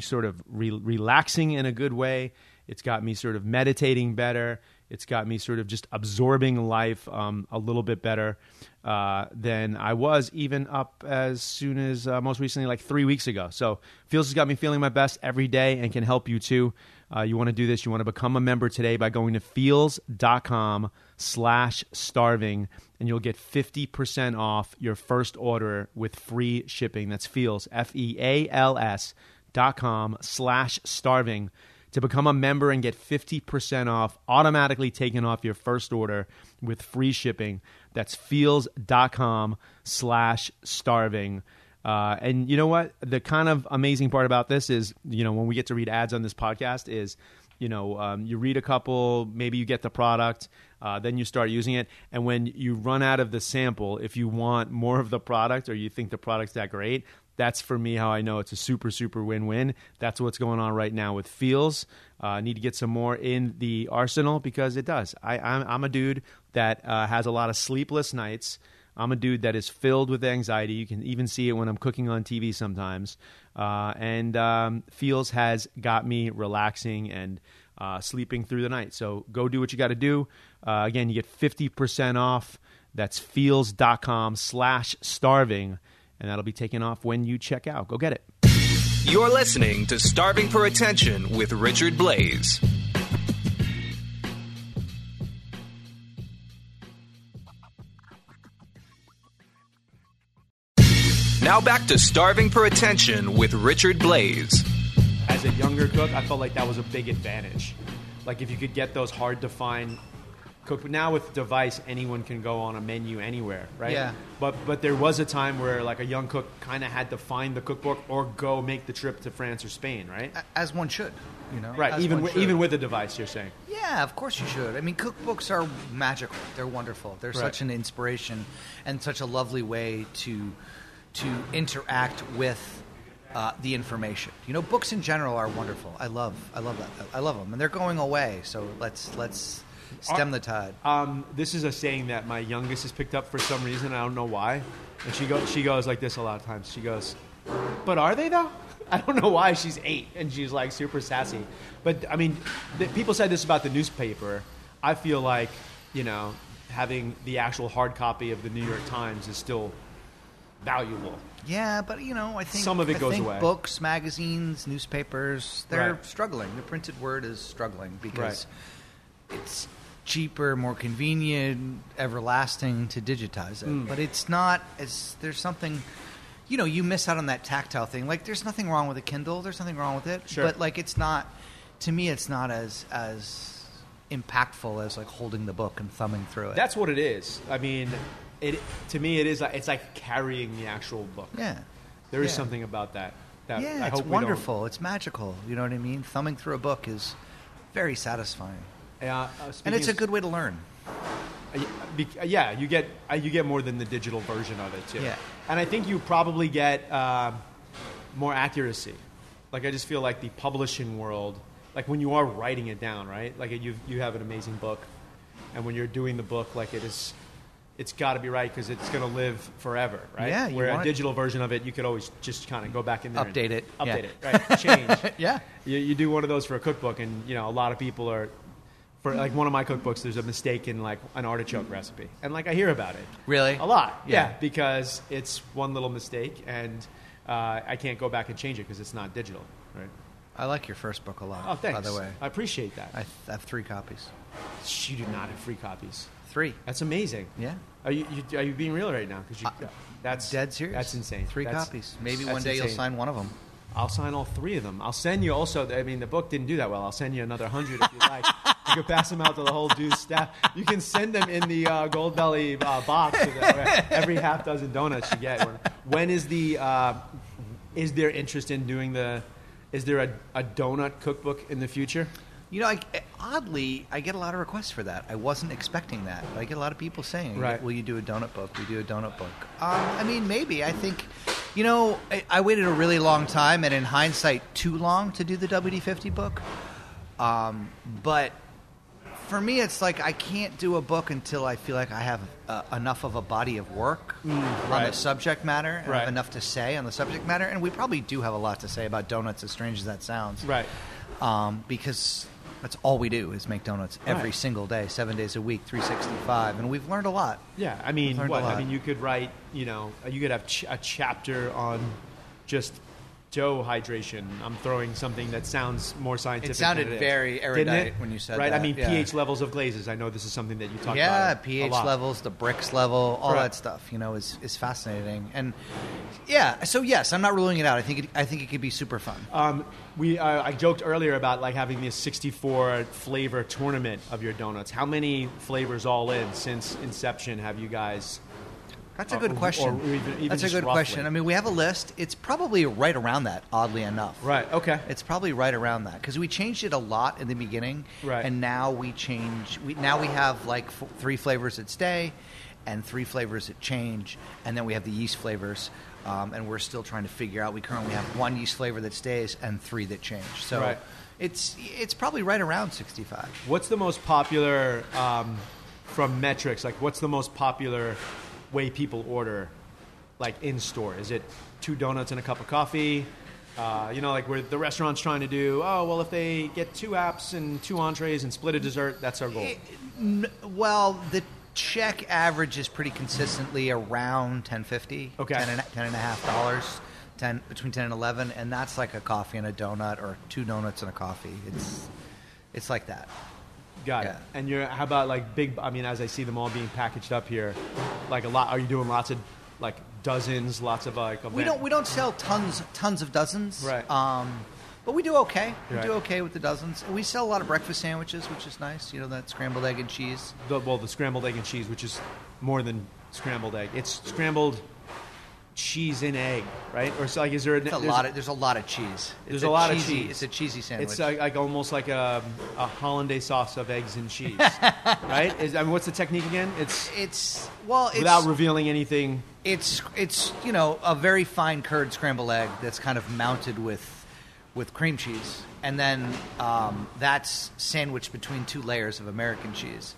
sort of re- relaxing in a good way. It's got me sort of meditating better. It's got me sort of just absorbing life um, a little bit better uh, than I was even up as soon as uh, most recently, like three weeks ago. So Feals has got me feeling my best every day and can help you too. Uh, you want to do this, you want to become a member today by going to feals.com slash starving and you'll get 50% off your first order with free shipping. That's feals, F-E-A-L-S dot com slash starving to become a member and get 50% off automatically taken off your first order with free shipping. That's feals.com slash starving. Uh, and you know what? The kind of amazing part about this is, you know, when we get to read ads on this podcast is, you know, um, you read a couple, maybe you get the product, uh, then you start using it. And when you run out of the sample, if you want more of the product or you think the product's that great, that's for me how I know it's a super, super win win. That's what's going on right now with Feals. Uh, need to get some more in the arsenal because it does. I, I'm, I'm a dude that uh, has a lot of sleepless nights. I'm a dude that is filled with anxiety. You can even see it when I'm cooking on TV sometimes. Uh, and um, Feals has got me relaxing and uh, sleeping through the night. So go do what you got to do. Uh, again, you get 50% off. That's feals.com slash starving. And that'll be taken off when you check out. Go get it. You're listening to Starving for Attention with Richard Blais. Now back to Starving for Attention with Richard Blais. as a younger cook, I felt like that was a big advantage. Like if you could get those hard to find cook. Now with device, anyone can go on a menu anywhere, right? Yeah. But but there was a time where like a young cook kind of had to find the cookbook or go make the trip to France or Spain, right? As one should, you know. Right. as Even one with, even with a device, you're saying. Yeah, of course you should. I mean, cookbooks are magical. They're wonderful. They're Right. such an inspiration and such a lovely way to to interact with uh, the information. You know, books in general are wonderful. I love I love that. I love them, and they're going away. So let's let's stem the tide. Um, this is a saying that my youngest has picked up for some reason. I don't know why. And she goes, she goes like this a lot of times. She goes, "But are they though?" I don't know why. She's eight and she's like super sassy. But I mean, the, people said this about the newspaper. I feel like you know having the actual hard copy of the New York Times is still valuable. Yeah, but you know, I think Some of it I goes think away. Books, magazines, newspapers, they're Right. struggling. The printed word is struggling because Right. it's cheaper, more convenient, everlasting to digitize it. Mm. But it's not as there's something you know, you miss out on that tactile thing. Like there's nothing wrong with a Kindle, there's nothing wrong with it. Sure. But like it's not to me it's not as as impactful as like holding the book and thumbing through it. That's what it is. I mean, it to me it is like it's like carrying the actual book. yeah. There is Yeah. something about that. that Yeah, I it's wonderful. It's magical. You know what I mean? Thumbing through a book is very satisfying, Yeah, uh, and it's a good way to learn. Uh, be- uh, Yeah, you get uh, you get more than the digital version of it too. Yeah. and I think you probably get uh, more accuracy. Like I just feel like the publishing world, like when you are writing it down, right? Like you you have an amazing book, and when you're doing the book, like it is, it's got to be right because it's going to live forever, right? Yeah, you Where a digital version of it, you could always just kind of go back in there, and Update it, update yeah. it, right? Change. Yeah. You, you do one of those for a cookbook, and you know a lot of people are. For like one of my cookbooks, there's a mistake in like an artichoke recipe, and like I hear about it Really? a lot. Yeah, Yeah. because it's one little mistake, and uh, I can't go back and change it because it's not digital, right? I like your first book a lot. Oh, thanks. By the way, I appreciate that. I, th- I have three copies. you do not have three copies. Three. That's amazing. Yeah. Are you, you are you being real right now? Because you Uh, that's Dead serious. That's insane. Three That's- copies. Maybe one day you'll sign one of them. I'll sign all three of them. I'll send you also. I mean, the book didn't do that well. I'll send you another hundred if you like. you can pass them out to the whole Deuce staff. You can send them in the uh, Gold Belly uh, box. Every half dozen donuts you get. When, when is the? Uh, is there interest in doing the? Is there a, a donut cookbook in the future? You know, I, oddly, I get a lot of requests for that. I wasn't expecting that. But I get a lot of people saying, Right. "Will you do a donut book? We do a donut book." Um, I mean, maybe. I think, you know, I, I waited a really long time, and in hindsight, too long to do the WD fifty book. Um, but for me, it's like I can't do a book until I feel like I have uh, enough of a body of work on the Mm, subject matter and Right. have enough to say on the subject matter. And we probably do have a lot to say about donuts, as strange as that sounds. Right. Um, because that's all we do is make donuts every Right. single day, seven days a week, 365. And we've learned a lot. Yeah, I mean, what? I mean, you could write, you know, you could have ch- a chapter on just dough hydration. I'm throwing something that sounds more scientific. It sounded it is. very Didn't erudite it? when you said that. right? I mean, yeah. pH levels of glazes. I know this is something that you talk yeah, about. a pH levels, the Brix level, all Right. that stuff. You know, is is fascinating. And yeah, so yes, I'm not ruling it out. I think it, I think it could be super fun. Um, we, uh, I joked earlier about like having this 64 flavor tournament of your donuts. How many flavors all in since inception have you guys? That's a Or- good or question. even- even That's a good roughly. question. I mean, we have a list. It's probably right around that, oddly enough. Right. Okay. It's probably right around that because we changed it a lot in the beginning, Right. And now we change. We now we have like f- three flavors that stay, and three flavors that change, and then we have the yeast flavors. Um, and we're still trying to figure out. We currently have one yeast flavor that stays and three that change. So Right. it's it's probably right around sixty five. What's the most popular um, from metrics? Like, what's the most popular way people order, like in store? Is it two donuts and a cup of coffee? Uh, you know, like where the restaurant's trying to do. Oh, well, if they get two apps and two entrees and split a dessert, that's our goal. N- Well, the check average is pretty consistently around 1050 Okay. 10 and, 10 and a half dollars 10 between 10 and 11 and that's like a coffee and a donut or two donuts and a coffee it's it's like that Got it. And you're how about like big? I mean, as I see them all being packaged up here, like a lot. Are you doing lots of like dozens, lots of like? we don't we don't sell tons tons of dozens Right. um but we do okay we Right. do okay with the dozens we sell a lot of breakfast sandwiches which is nice you know that scrambled egg and cheese The, well, the scrambled egg and cheese, which is more than scrambled egg. It's scrambled cheese and egg, right? Or so like, is there? it's a lot of there's a lot of cheese It's There's a lot of cheese. it's a cheesy sandwich It's like, like almost like a, a hollandaise sauce of eggs and cheese, right? Is, I mean, what's the technique again? It's it's well it's without revealing anything. It's it's you know a very fine curd scrambled egg that's kind of mounted with with cream cheese, and then um, that's sandwiched between two layers of American cheese.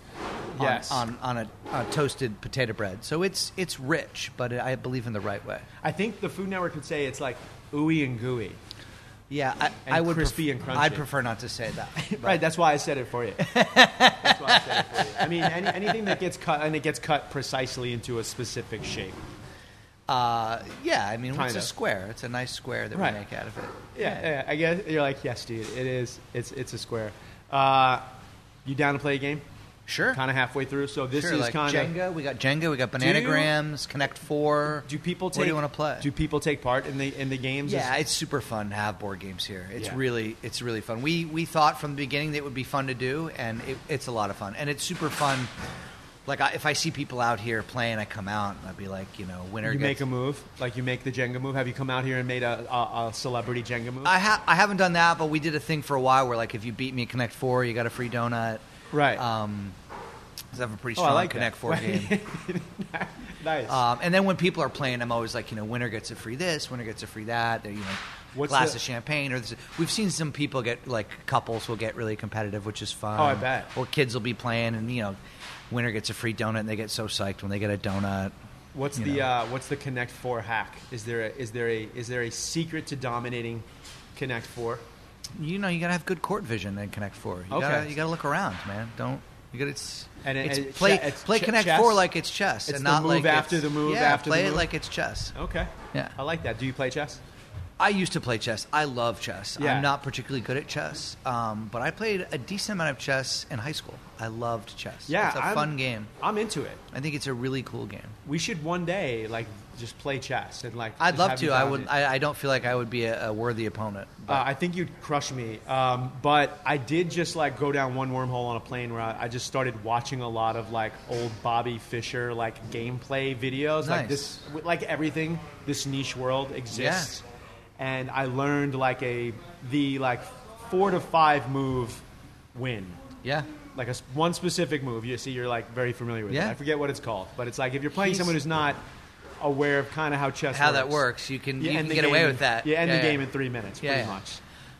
on- Yes. on on a, a toasted potato bread. So it's it's rich, but I believe in the right way. I think the Food Network would say it's like ooey and gooey. Yeah, I, I would crispy pref- and crunchy. I'd prefer not to say that. Right, that's why I said it for you. that's why I said it for you. I mean, any, anything that gets cut and it gets cut precisely into a specific shape. Uh, yeah, I mean it's Kinda. a square. It's a nice square that Right. we make out of it. Yeah, yeah, I guess you're like, yes, dude, it is. It's it's a square. Uh, you down to play a game? Sure. Kind of halfway through. So this sure, is like kind of. Jenga. We got Jenga. We got Bananagrams. Connect Four. Do people take? What do you want to play? Do people take part in the in the games? Yeah, it's super fun to have board games here. It's Yeah. really it's really fun. We we thought from the beginning that it would be fun to do, and it, it's a lot of fun. And it's super fun. Like I, if I see people out here playing, I come out and I'd be like, you know, winner you gets. make a move, like you make the Jenga move. Have you come out here and made a, a, a celebrity Jenga move? I ha- I haven't done that, but we did a thing for a while where like if you beat me at Connect Four, you got a free donut. right. Um, 'cause I have a pretty oh, I strong like Connect that. Four game. nice. Um, and then when people are playing, I'm always like, you know, winner gets a free this, winner gets a free that. They're, you know, What's glass the- of champagne. Or this. we've seen some people get like couples will get really competitive, which is fun. Oh, I bet. Or kids will be playing, and you know, winner gets a free donut, and they get so psyched when they get a donut. What's the uh, what's the Connect Four hack? Is there a, is there a is there a secret to dominating Connect Four? You know, you gotta have good court vision in Connect Four. You Okay. gotta you gotta look around, man. Don't you got it's. And it- it's and play it's play che- Connect chess? Four like it's chess, It's and not move like after the move Yeah, after the play it like it's chess. Okay. Yeah. I like that. Do you play chess? I used to play chess. I love chess. Yeah. I'm not particularly good at chess, um, but I played a decent amount of chess in high school. I loved chess. Yeah, it's a I'm- fun game. I'm into it. I think it's a really cool game. We should one day like just play chess and like. I'd love to. I would. I, I don't feel like I would be a, a worthy opponent. Uh, I think you'd crush me. Um, but I did just like go down one wormhole on a plane where I, I just started watching a lot of like old Bobby Fischer like gameplay videos. Like Nice. this, like everything, this niche world exists. And I learned like a the like four to five move win. yeah. Like a one specific move. You see, you're like very familiar with it. Yeah. I forget what it's called, but it's like if you're playing He's- someone who's not aware of kind of how chess How works. that works, you can you can get away with that. You end Yeah, the yeah. game in three minutes, Yeah, pretty much.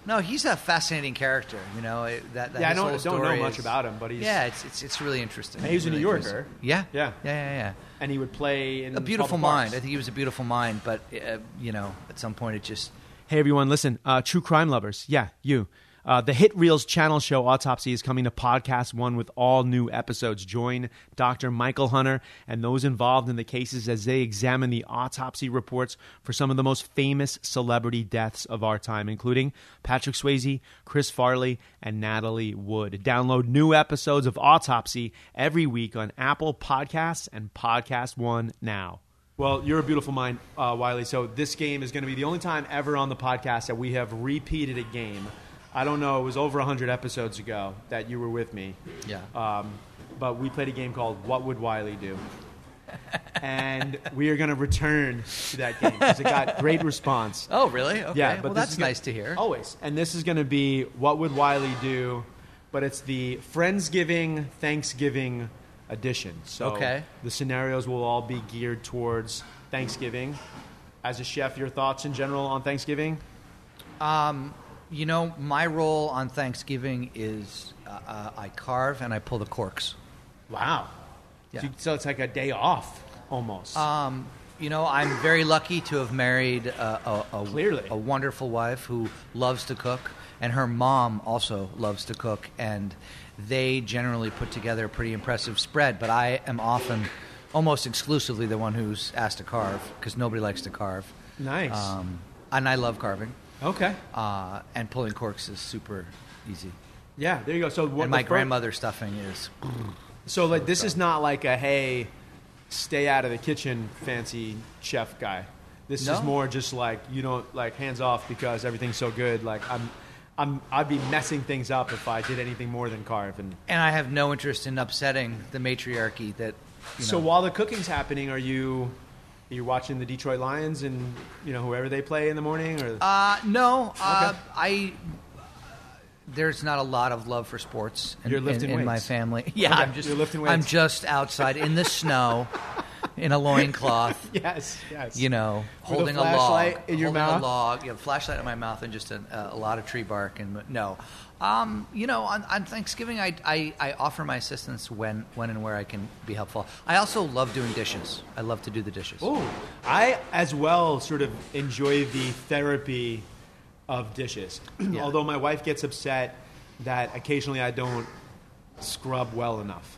No, he's a fascinating character. You know it, that. that Yeah, I his don't- don't know story much is- about him, but he's- yeah, it's it's, it's really interesting. He was a Really New Yorker. interesting. Yeah, Yeah. yeah, yeah, yeah. and he would play in A beautiful public mind. parks. I think he was a beautiful mind, but uh, you know, at some point it just Hey everyone, listen, uh, true crime lovers, yeah, you. Uh, the Hit Reelz channel show Autopsy is coming to Podcast One with all new episodes. Join Dr. Michael Hunter and those involved in the cases as they examine the autopsy reports for some of the most famous celebrity deaths of our time, including Patrick Swayze, Chris Farley, and Natalie Wood. Download new episodes of Autopsy every week on Apple Podcasts and Podcast One now. Well, you're a beautiful mind, uh, Wylie. So this game is going to be the only time ever on the podcast that we have repeated a game. I don't know. It was over 100 episodes ago that you were with me. Yeah. Um, but we played a game called What Would Wylie Do? and we are going to return to that game because it got great response. Oh, really? Okay. Yeah, but well, that's is gonna- nice to hear. Always. And this is going to be What Would Wylie Do? But it's the Friendsgiving Thanksgiving edition. So Okay. the scenarios will all be geared towards Thanksgiving. As a chef, your thoughts in general on Thanksgiving? Um, you know, my role on Thanksgiving is uh, uh, I carve and I pull the corks. Wow. Yeah. So, so it's like a day off almost. Um, you know, I'm very lucky to have married a, a, a, Clearly. a wonderful wife who loves to cook, and her mom also loves to cook, and they generally put together a pretty impressive spread. But I am often, almost exclusively, the one who's asked to carve because nobody likes to carve. nice. Um, and I love carving, okay. uh, and pulling corks is super easy. Yeah, there you go. So what and my the fir- grandmother stuffing is So like this is not like a hey, stay out of the kitchen, fancy chef guy. This No. is more just like you don't like hands off because everything's so good. Like I'm, I'm I'd be messing things up if I did anything more than carve. And And I have no interest in upsetting the matriarchy that. You know. so while the cooking's happening, are you? Are you watching the Detroit Lions and you know whoever they play in the morning, or uh, no, uh, Okay. I. There's not a lot of love for sports in, You're lifting in, in my family. Yeah, Okay, I'm just you're lifting I'm just outside in the snow, in a loincloth. yes, yes, You know, With a holding a, log, flashlight in your mouth? a log, yeah, flashlight in my mouth, and just a, a lot of tree bark. And no, um, you know, on, on Thanksgiving, I, I, I offer my assistance when when and where I can be helpful. I also love doing dishes. I love to do the dishes. Oh, I as well sort of enjoy the therapy of dishes. Yeah. Although my wife gets upset that occasionally I don't scrub well enough.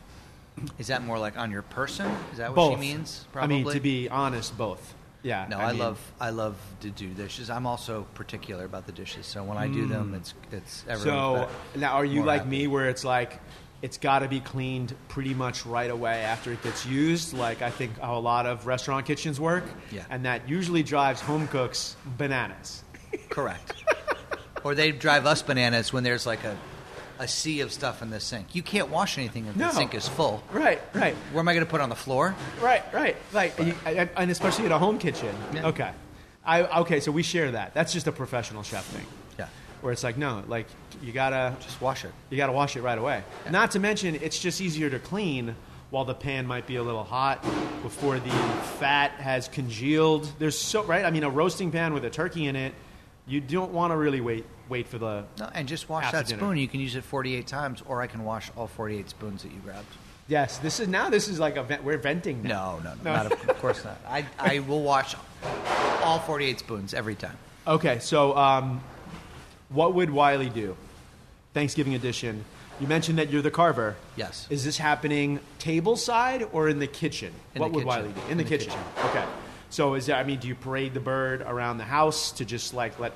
Is that more like on your person? Is that what both she means? Probably. I mean, to be honest, both. Yeah. No, I, mean, love I love to do dishes. I'm also particular about the dishes. So when I do them, mm. it's it's everyone's So now, are you like happy. me, where it's like it's got to be cleaned pretty much right away after it gets used? Like I think how a lot of restaurant kitchens work. Yeah. And that usually drives home cooks bananas. Correct. or they drive us bananas when there's like a a sea of stuff in the sink. You can't wash anything if No. the sink is full. Right. Right. Where am I going to put it on the floor? Right, right, like, you- and and especially in a home kitchen. Yeah. Okay, I okay, so we share that. That's just a professional chef thing, Yeah. where it's like, no, like you gotta Just wash it. you gotta wash it right away. Not to mention, it's just easier to clean while the pan might be a little hot before the fat has congealed. There's so right. I mean, a roasting pan with a turkey in it, you don't want to really wait wait for the. No, and just wash After that dinner. spoon. You can use it 48 times, or I can wash all 48 spoons that you grabbed. Yes, this is now. This is like a vent, we're venting now. No, no, no, No. Not of, of course not. I, I will wash all 48 spoons every time. Okay, so um, what would Wylie do? Thanksgiving edition. You mentioned that you're the carver. Yes. Is this happening table side or in the kitchen? In what the would kitchen. Wylie do? In, the, kitchen. Okay. So is there? I mean, do you parade the bird around the house to just like let,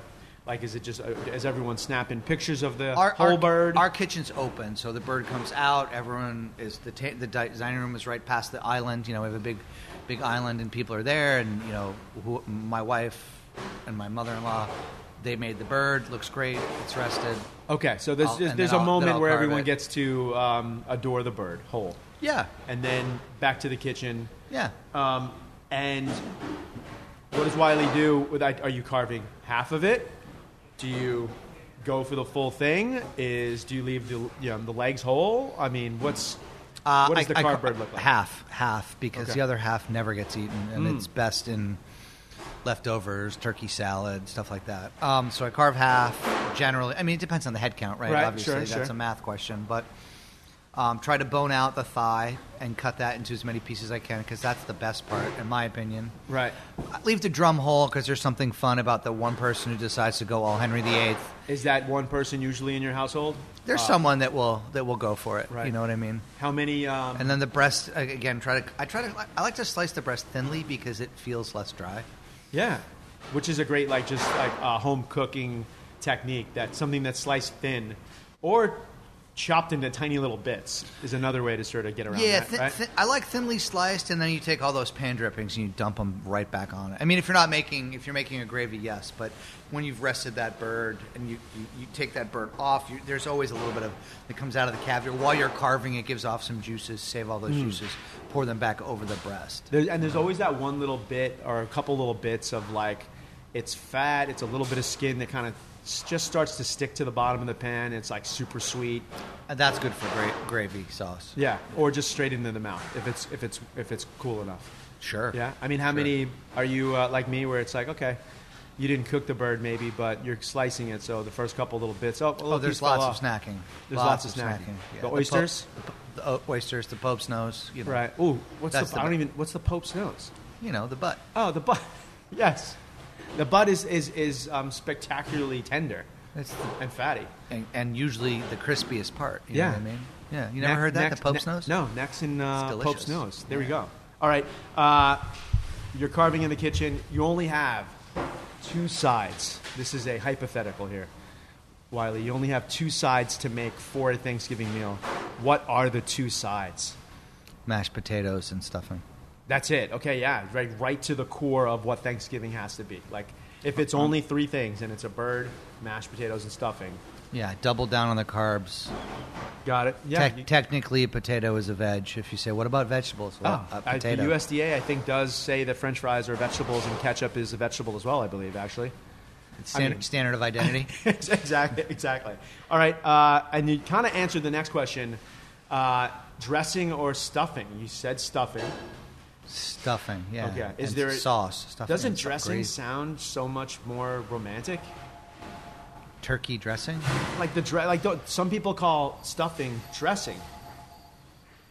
like, is it just uh, is everyone snapping pictures of the our, whole our, bird? Our kitchen's open, so the bird comes out. Everyone is the ta- the dining room is right past the island. You know, we have a big, big island, and people are there. And you know, who, my wife and my mother-in-law, they made the bird. Looks great. It's rested. okay, so there's I'll- there's, a I'll- moment where everyone gets to um, adore the bird whole, Yeah, and then back to the kitchen. yeah. Um, and what does Wylie do? With? Are you carving half of it? Do you go for the full thing? Is do you leave the you know, the legs whole? I mean, what's Uh, what does I- the I bird look like? Half, half, because Okay. the other half never gets eaten, and Mm. it's best in leftovers, turkey salad, stuff like that. Um, so I carve half, generally. I mean, it depends on the head count, right? Right, Obviously, sure, that's sure. a math question, but um, try to bone out the thigh and cut that into as many pieces as I can because that's the best part, in my opinion. Right. Leave the drum whole because there's something fun about the one person who decides to go all Henry VIII. Is that one person usually in your household? There's Uh, someone that will that will go for it. Right. You know what I mean? How many? Um, And then the breast again. Try to I try to I like to slice the breast thinly because it feels less dry. yeah, which is a great like just like uh, home cooking technique. That something that's sliced thin, or chopped into tiny little bits is another way to sort of get around Yeah, that. thi- right? thi- I like thinly sliced, and then you take all those pan drippings and you dump them right back on it. I mean, if you're not making, if you're making a gravy, yes, but when you've rested that bird and you, you, you take that bird off, you, there's always a little bit of that comes out of the cavity. While you're carving, it gives off some juices. Save all those Mm. juices, pour them back over the breast. There, and there's always that one little bit or a couple little bits of like it's fat, it's a little bit of skin that kind of just starts to stick to the bottom of the pan. It's like super sweet. And that's good for gra- gravy sauce. Yeah, or just straight into the mouth if it's if it's if it's cool enough. Sure. Yeah, I mean, how Sure. many are you uh, like me, where it's like, okay, you didn't cook the bird maybe, but you're slicing it, so the first couple little bits. Oh, Oh, there's lots of snacking. There's lots, lots of snacking. Yeah, The oysters? the, po- the o- oysters, the Pope's nose. You know, Right. Ooh, what's the, the I don't even. What's the Pope's nose? You know, the butt. Oh, the butt. yes, the butt is is is um, spectacularly tender the, and fatty. and, and usually the crispiest part. You know Yeah. what I mean? Yeah. You never Neck- heard that? neck- the Pope's ne- nose? No, neck's in uh, It's delicious. Pope's nose. There we go. All right, uh, you're carving in the kitchen. You only have two sides. This is a hypothetical here, Wylie. You only have two sides to make for a Thanksgiving meal. What are the two sides? Mashed potatoes and stuffing. That's it. Okay, yeah, right, right to the core of what Thanksgiving has to be. Like, if it's only three things and it's a bird, mashed potatoes, and stuffing. Yeah, double down on the carbs. Got it. Yeah. You- technically, a potato is a veg. If you say, what about vegetables? Well, Oh, a I- the USDA, I think, does say that French fries are vegetables and ketchup is a vegetable as well. I believe, actually. standard, I mean- standard of identity. exactly. Exactly. All right, uh, and you kind of answered the next question: uh, dressing or stuffing? You said stuffing. Stuffing, yeah. Okay. Is And there sauce? Stuffing Doesn't and stuff- dressing gravy. sound so much more romantic? turkey dressing? Like the dre- like the, some people call stuffing dressing. Hmm.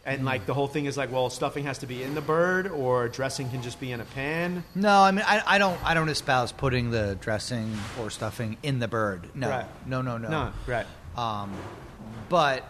And like the whole thing is like, well, stuffing has to be in the bird, or dressing can just be in a pan. No, I mean I, I don't I don't espouse putting the dressing or stuffing in the bird. No, Right. no, no, no. No, right. Um, but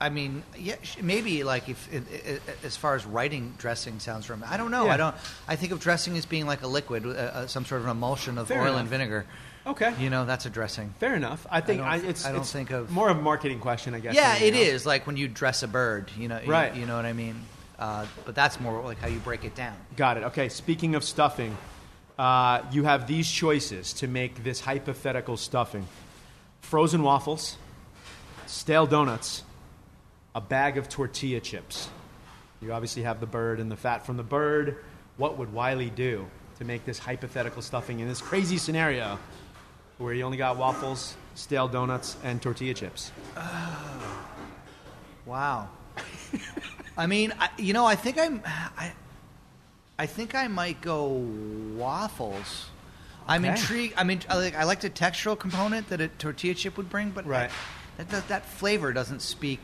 I mean, yeah, maybe like if it, it, as far as writing dressing sounds from, I don't know. Yeah. I don't. I think of dressing as being like a liquid, uh, uh, some sort of an emulsion of Fair oil enough. and vinegar. Okay. You know, that's a dressing. Fair enough. I think don't I it's, I don't it's think of- more of a marketing question, I guess. Yeah, it is like when you dress a bird. You know, you- Right. You, know what I mean. Uh, but that's more like how you break it down. Got it. Okay. Speaking of stuffing, uh, you have these choices to make this hypothetical stuffing: frozen waffles, stale donuts, a bag of tortilla chips. You obviously have the bird and the fat from the bird. What would Wylie do to make this hypothetical stuffing in this crazy scenario where you only got waffles, stale donuts, and tortilla chips? Wow. I mean, I, you know, I think I'm. I, I think I might go waffles. I'm Okay. intrigued. I mean, I like, I like the textural component that a tortilla chip would bring, but Right. that, that that flavor doesn't speak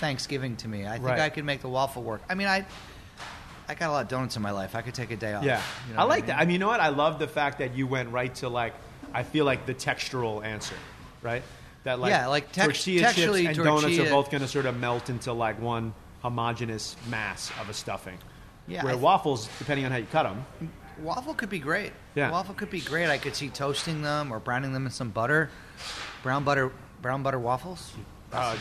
Thanksgiving to me. I think Right. I could make the waffle work. I mean, I I got a lot of donuts in my life. I could take a day off. Yeah, You know I what like mean? that. I mean, you know what? I love the fact that you went right to like. I feel like the textural answer, right? That like Yeah, like tex- tortilla chips and donuts are both going to sort of melt into like one homogeneous mass of a stuffing. Yeah, Where I th- waffles, depending on how you cut them, Waffle could be great. Yeah. Waffle could be great. I could see toasting them or browning them in some butter. Brown butter, brown butter waffles. Uh,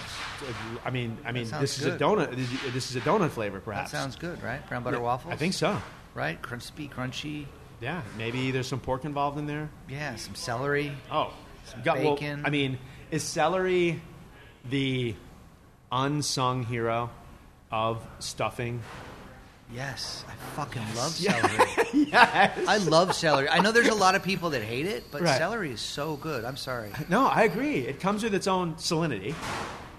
I mean, I mean, this is a donut. This is a donut flavor, perhaps. That sounds good, right? Brown butter Yeah, waffles. I think so. Right? Crispy, crunchy. Yeah, maybe there's some pork involved in there. Yeah, some celery. Oh, Some got, well, bacon. I mean, is celery the unsung hero of stuffing? Yes, I fucking love celery. yes. I love celery. I know there's a lot of people that hate it, but Right. celery is so good. I'm sorry. No, I agree. It comes with its own salinity.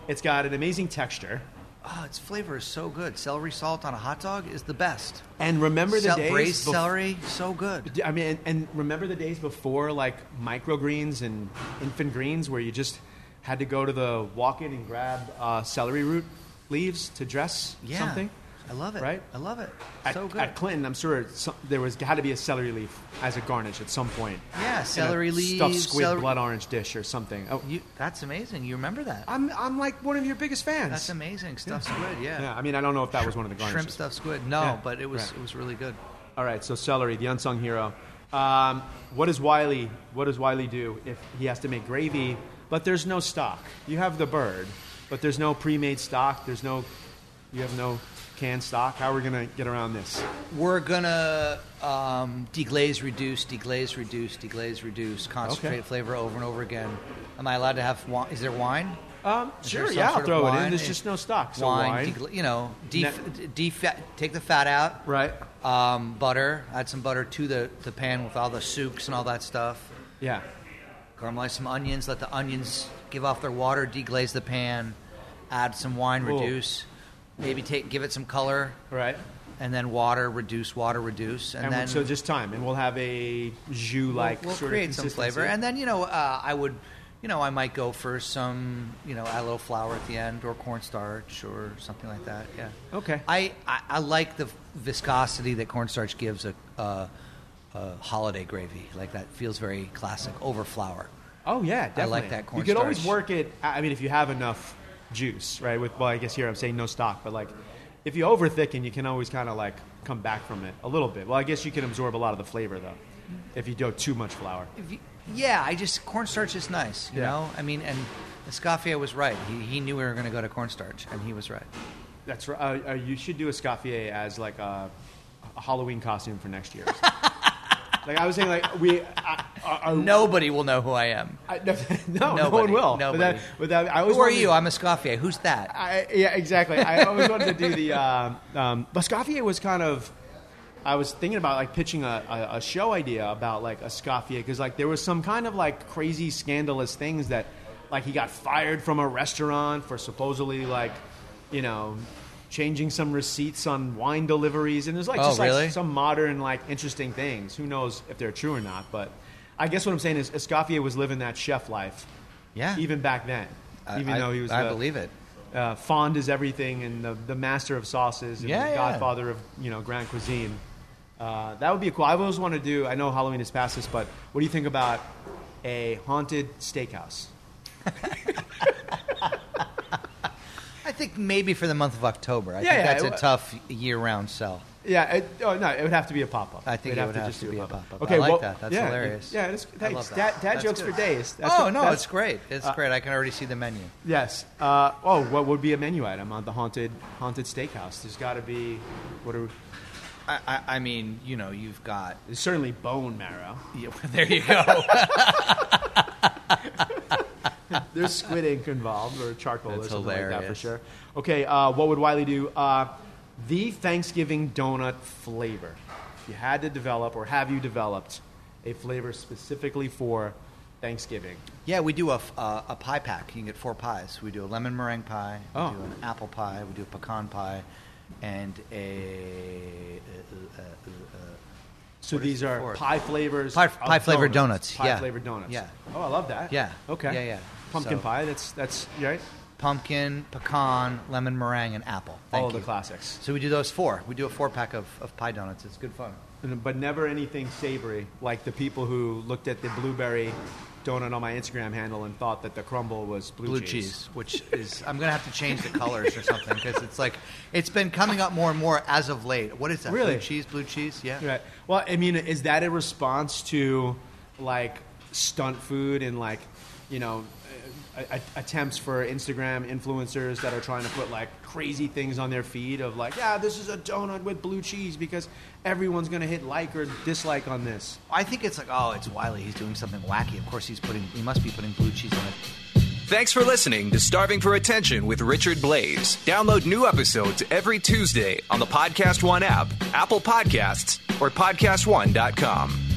It's got an amazing texture. Oh, its flavor is so good. Celery salt on a hot dog is the best. And remember the Cel- days braised bef- celery, so good. I mean, and, and remember the days before like microgreens and infant greens, where you just had to go to the walk-in and grab uh, celery root leaves to dress Yeah, something. I love it. Right? I love it. At, so good. at Clinton, I'm sure some, there was had to be a celery leaf as a garnish at some point. Yeah, celery celery stuffed squid celery- blood orange dish or something. Oh, you, that's amazing. You remember that? I'm I'm like one of your biggest fans. That's amazing. Stuffed squid. Yeah. Yeah, I mean, I don't know if that was one of the garnishes. Shrimp stuffed squid. No, Yeah, but it was right. it was really good. All right, so celery, the unsung hero. Um, what does Wylie? What does Wylie do if he has to make gravy, but there's no stock? You have the bird, but there's no pre-made stock. There's no, you have no canned stock. How are we gonna get around this? We're gonna um, deglaze, reduce, deglaze, reduce, deglaze, reduce, concentrate Okay. flavor over and over again. Am I allowed to have wine? Is there wine? Um, Is sure, yeah, I'll throw it in. There's just no stock. So wine, wine, degla- you know, def- Ne- defat, take the fat out. right? Um, butter, add some butter to the, the pan with all the sucs and all that stuff. Yeah. Caramelize some onions, let the onions give off their water, deglaze the pan, add some wine, Cool. reduce, maybe take give it some color, Right. and then water, reduce, water, reduce, and, And, then so just time, and we'll have a jus like we'll, we'll sort create of some flavor, and then you know uh, I would, you know, I might go for some, you know, add a little flour at the end or cornstarch or something like that. Yeah. Okay. I, I, I like the viscosity that cornstarch gives a, a, a holiday gravy. Like that feels very classic over flour. Oh yeah, definitely. like that cornstarch. You could always cornstarch. work it. I mean, if you have enough juice, right? With well, I guess here I'm saying no stock, but like if you over thicken, you can always kind of like come back from it a little bit. Well, I guess you can absorb a lot of the flavor though, if you do too much flour. You, yeah, I just cornstarch is nice. You Yeah. know, I mean, and Escoffier was right. He, he knew we were going to go to cornstarch, and he was right. That's right. Uh, uh, you should do a Escoffier as like a, a Halloween costume for next year. like I was saying, like we. I, I, I, Nobody will know who I am. I, no, no, no Nobody, one will. But that, but that, I always Who are wanted you? to- I'm Escoffier. Who's that? I, yeah, exactly. I always wanted to do the. Um, um, Bascoffier was kind of. I was thinking about like pitching a, a, a show idea about like a Escoffier because like there was some kind of like crazy scandalous things that like he got fired from a restaurant for supposedly like you know changing some receipts on wine deliveries and there's like Oh, just really? like some modern like interesting things. Who knows if they're true or not? But I guess what I'm saying is Escoffier was living that chef life Yeah. even back then. I- even I- though he was I the- believe it. uh, fond is everything and the, the master of sauces and Yeah, the yeah. godfather of you know grand cuisine. Uh, that would be cool. I've always wanted to do. I know Halloween is past this, but what do you think about a haunted steakhouse? I think maybe for the month of October. I Yeah, think yeah, that's it a tough year-round sell. Yeah, it, oh no, it would have to be a pop up. I think it would have to be a pop-up. I like that. That's yeah, hilarious. Yeah, it's, thanks. Dad, dad That's jokes good. for days. That's oh what- no, that's- it's great. It's uh, great. I can already see the menu. Yes. Uh, oh, what would be a menu item on the haunted haunted steakhouse? There's got to be. What are? I, I, I mean, you know, you've got. There's certainly bone marrow. Yeah, there you go. There's squid ink involved or charcoal That's or something like that for sure. Okay, uh, what would Wylie do? Uh, the Thanksgiving donut flavor. If you had to develop, or have you developed, a flavor specifically for Thanksgiving? yeah, we do a, f- uh, a pie pack. You can get four pies. We do a lemon meringue pie. We Oh. do an apple pie. We do a pecan pie, and a. Uh, uh, uh, uh, So What is these are fourth? pie flavors. Pie- pie-flavored donuts, Pie yeah. flavored donuts. Yeah. Oh, I love that. Yeah. Okay. Yeah, yeah. Pumpkin So- pie. That's that's right. pumpkin, pecan, lemon meringue, and apple. Thank All you. the classics. So we do those four. We do a four pack of, of pie donuts. It's good fun. But never anything savory, like the people who looked at the blueberry donut on my Instagram handle and thought that the crumble was blue, Blue cheese. which is I'm gonna have to change the colors or something because it's like it's been coming up more and more as of late. What is that? Really? Blue cheese, blue cheese. Yeah. Right. Well, I mean, is that a response to like stunt food and like, you know, attempts for Instagram influencers that are trying to put like crazy things on their feed of like, yeah, this is a donut with blue cheese because everyone's gonna hit like or dislike on this. I think it's like oh, it's Wylie. He's doing something wacky. Of course, he's putting. He must be putting blue cheese on it. Thanks for listening to Starving for Attention with Richard Blais. Download new episodes every Tuesday on the Podcast One app, Apple Podcasts, or PodcastOne.com.